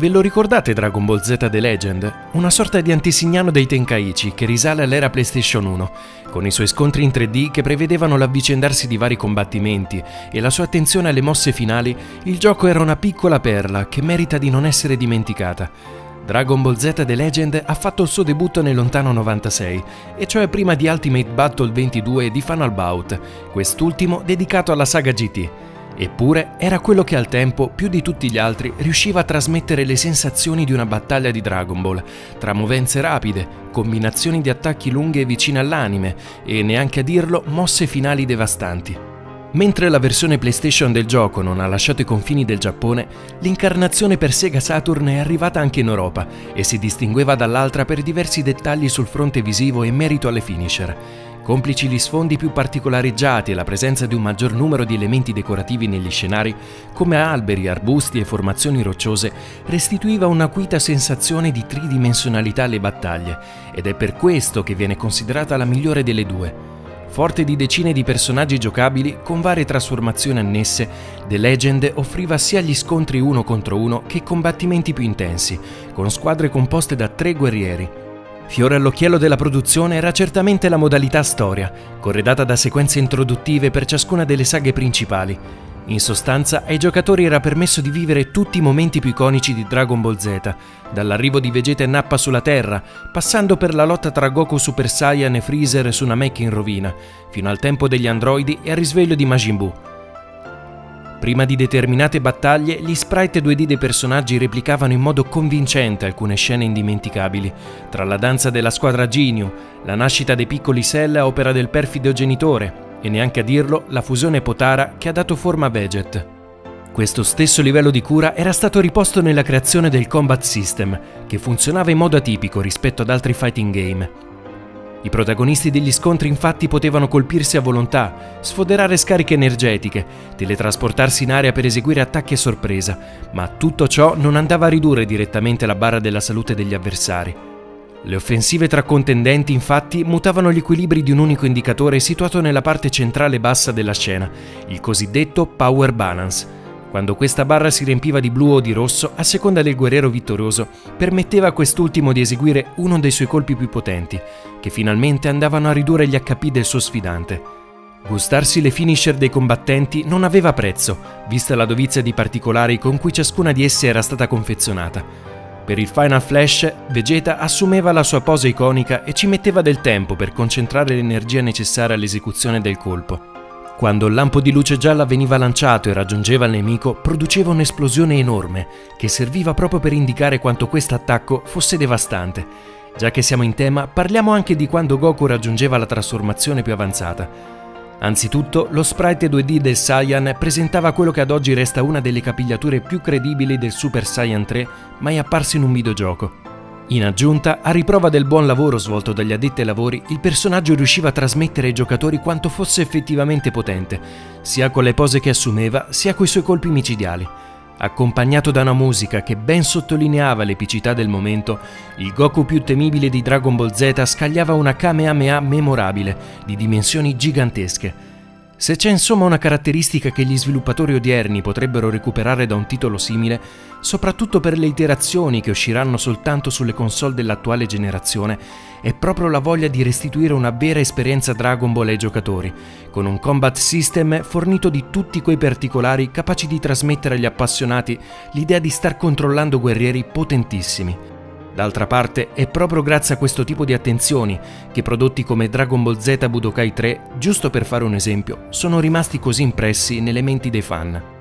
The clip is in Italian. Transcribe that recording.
Ve lo ricordate Dragon Ball Z The Legend? Una sorta di antesignano dei Tenkaichi che risale all'era PlayStation 1, con i suoi scontri in 3D che prevedevano l'avvicendarsi di vari combattimenti e la sua attenzione alle mosse finali, il gioco era una piccola perla che merita di non essere dimenticata. Dragon Ball Z The Legend ha fatto il suo debutto nel lontano 96, e cioè prima di Ultimate Battle 22 e di Final Bout, quest'ultimo dedicato alla saga GT. Eppure era quello che al tempo, più di tutti gli altri, riusciva a trasmettere le sensazioni di una battaglia di Dragon Ball, tra movenze rapide, combinazioni di attacchi lunghe e vicine all'anime e, neanche a dirlo, mosse finali devastanti. Mentre la versione PlayStation del gioco non ha lasciato i confini del Giappone, l'incarnazione per Sega Saturn è arrivata anche in Europa e si distingueva dall'altra per diversi dettagli sul fronte visivo e merito alle finisher. Complici gli sfondi più particolareggiati e la presenza di un maggior numero di elementi decorativi negli scenari, come alberi, arbusti e formazioni rocciose, restituiva un'acuita sensazione di tridimensionalità alle battaglie, ed è per questo che viene considerata la migliore delle due. Forte di decine di personaggi giocabili con varie trasformazioni annesse, The Legend offriva sia gli scontri uno contro uno che combattimenti più intensi, con squadre composte da tre guerrieri, Fiore all'occhiello della produzione era certamente la modalità storia, corredata da sequenze introduttive per ciascuna delle saghe principali. In sostanza, ai giocatori era permesso di vivere tutti i momenti più iconici di Dragon Ball Z, dall'arrivo di Vegeta e Nappa sulla Terra, passando per la lotta tra Goku Super Saiyan e Freezer su Namek in rovina, fino al tempo degli androidi e al risveglio di Majin Buu. Prima di determinate battaglie, gli sprite 2D dei personaggi replicavano in modo convincente alcune scene indimenticabili, tra la danza della squadra Ginyu, la nascita dei piccoli Cell a opera del perfido genitore, e neanche a dirlo la fusione Potara che ha dato forma a Veget. Questo stesso livello di cura era stato riposto nella creazione del Combat System, che funzionava in modo atipico rispetto ad altri fighting game, i protagonisti degli scontri infatti potevano colpirsi a volontà, sfoderare scariche energetiche, teletrasportarsi in aria per eseguire attacchi a sorpresa, ma tutto ciò non andava a ridurre direttamente la barra della salute degli avversari. Le offensive tra contendenti infatti mutavano gli equilibri di un unico indicatore situato nella parte centrale bassa della scena, il cosiddetto Power Balance, quando questa barra si riempiva di blu o di rosso, a seconda del guerriero vittorioso, permetteva a quest'ultimo di eseguire uno dei suoi colpi più potenti, che finalmente andavano a ridurre gli HP del suo sfidante. Gustarsi le finisher dei combattenti non aveva prezzo, vista la dovizia di particolari con cui ciascuna di esse era stata confezionata. Per il Final Flash, Vegeta assumeva la sua pose iconica e ci metteva del tempo per concentrare l'energia necessaria all'esecuzione del colpo. Quando il lampo di luce gialla veniva lanciato e raggiungeva il nemico, produceva un'esplosione enorme, che serviva proprio per indicare quanto questo attacco fosse devastante. Già che siamo in tema, parliamo anche di quando Goku raggiungeva la trasformazione più avanzata. Anzitutto, lo sprite 2D del Saiyan presentava quello che ad oggi resta una delle capigliature più credibili del Super Saiyan 3 mai apparso in un videogioco. In aggiunta, a riprova del buon lavoro svolto dagli addetti ai lavori, il personaggio riusciva a trasmettere ai giocatori quanto fosse effettivamente potente, sia con le pose che assumeva, sia coi suoi colpi micidiali. Accompagnato da una musica che ben sottolineava l'epicità del momento, il Goku più temibile di Dragon Ball Z scagliava una Kamehameha memorabile, di dimensioni gigantesche, se c'è insomma una caratteristica che gli sviluppatori odierni potrebbero recuperare da un titolo simile, soprattutto per le iterazioni che usciranno soltanto sulle console dell'attuale generazione, è proprio la voglia di restituire una vera esperienza Dragon Ball ai giocatori, con un combat system fornito di tutti quei particolari capaci di trasmettere agli appassionati l'idea di star controllando guerrieri potentissimi. D'altra parte è proprio grazie a questo tipo di attenzioni che prodotti come Dragon Ball Z Budokai 3, giusto per fare un esempio, sono rimasti così impressi nelle menti dei fan.